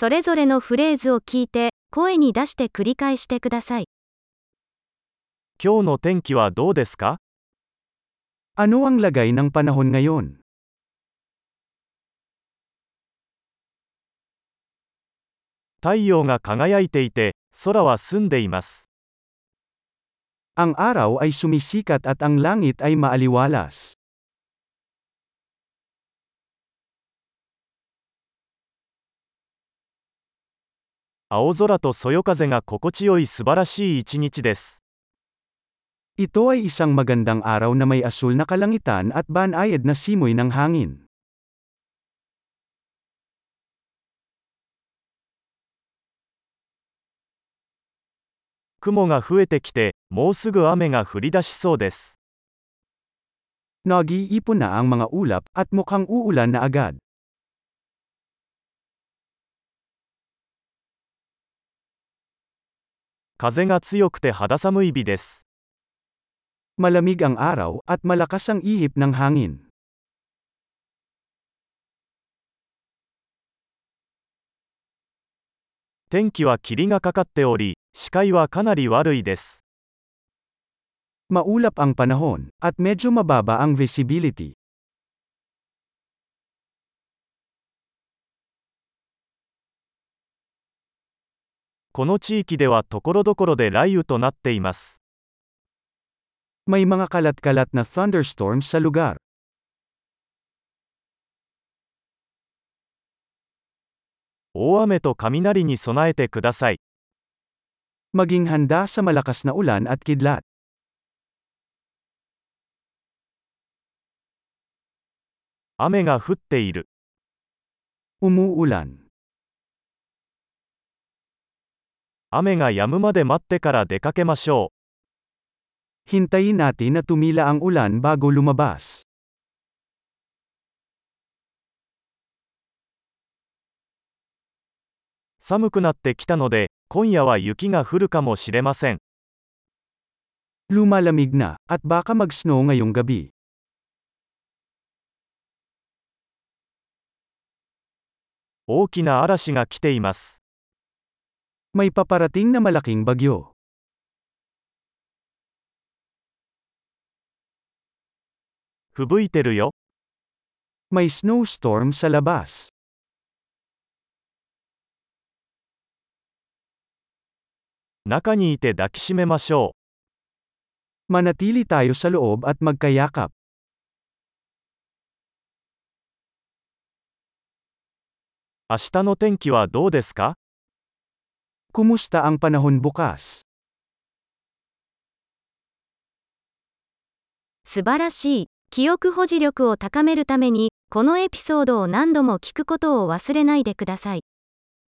それぞれのフレーズを聞いて、声に出して繰り返してください。今日の天気はどうですか Ano ang lagay ng panahon ngayon? 太陽が輝いていて、空は澄んでいます。Ang araw ay sumisikat at ang langit ay maaliwalas. 青空とそよ風が心地よい素晴らしい一日です。 Ito ay isang magandang araw na may asul na kalangitan at banayad na simoy ng hangin. 雲が増えてきて、もうすぐ雨が降り出しそうです。 Nag-iipon na ang mga ulap at mukhang uulan na agad. 風が強くて肌寒い日です。 Malamig ang araw at malakas ang ihip ng hangin. 天気は霧がかかっており、視界はかなり悪いです。 Maulap ang panahon, at medyo mababa ang visibility. この地域では所々で雷雨となっています。May mga kalat-kalat na thunderstorms sa lugar. 大雨と雷に備えてください。Maging handa sa malakas na ulan at kidlat. 雨が降っている。Umuulan. 雨が止むまで待ってから出かけましょう。Hintayin natin na tumila ang ulan bago lumabas. 寒くなってきたので、今夜は雪が降るかもしれません。Lumalamig na, at baka mag-snow ngayong gabi. 大きな嵐が来ています。May paparating na malaking bagyo. Fubuiteru yo. May snowstorm sa labas. Naka ni ite dakishimemashou. Manatili tayo sa loob at magkayakap. Ashita no tenki wa dou desu ka? Kumusta ang panahon bukas? 素晴らしい。記憶保持力を高めるために、このエピソードを何度も聞くことを忘れないでください。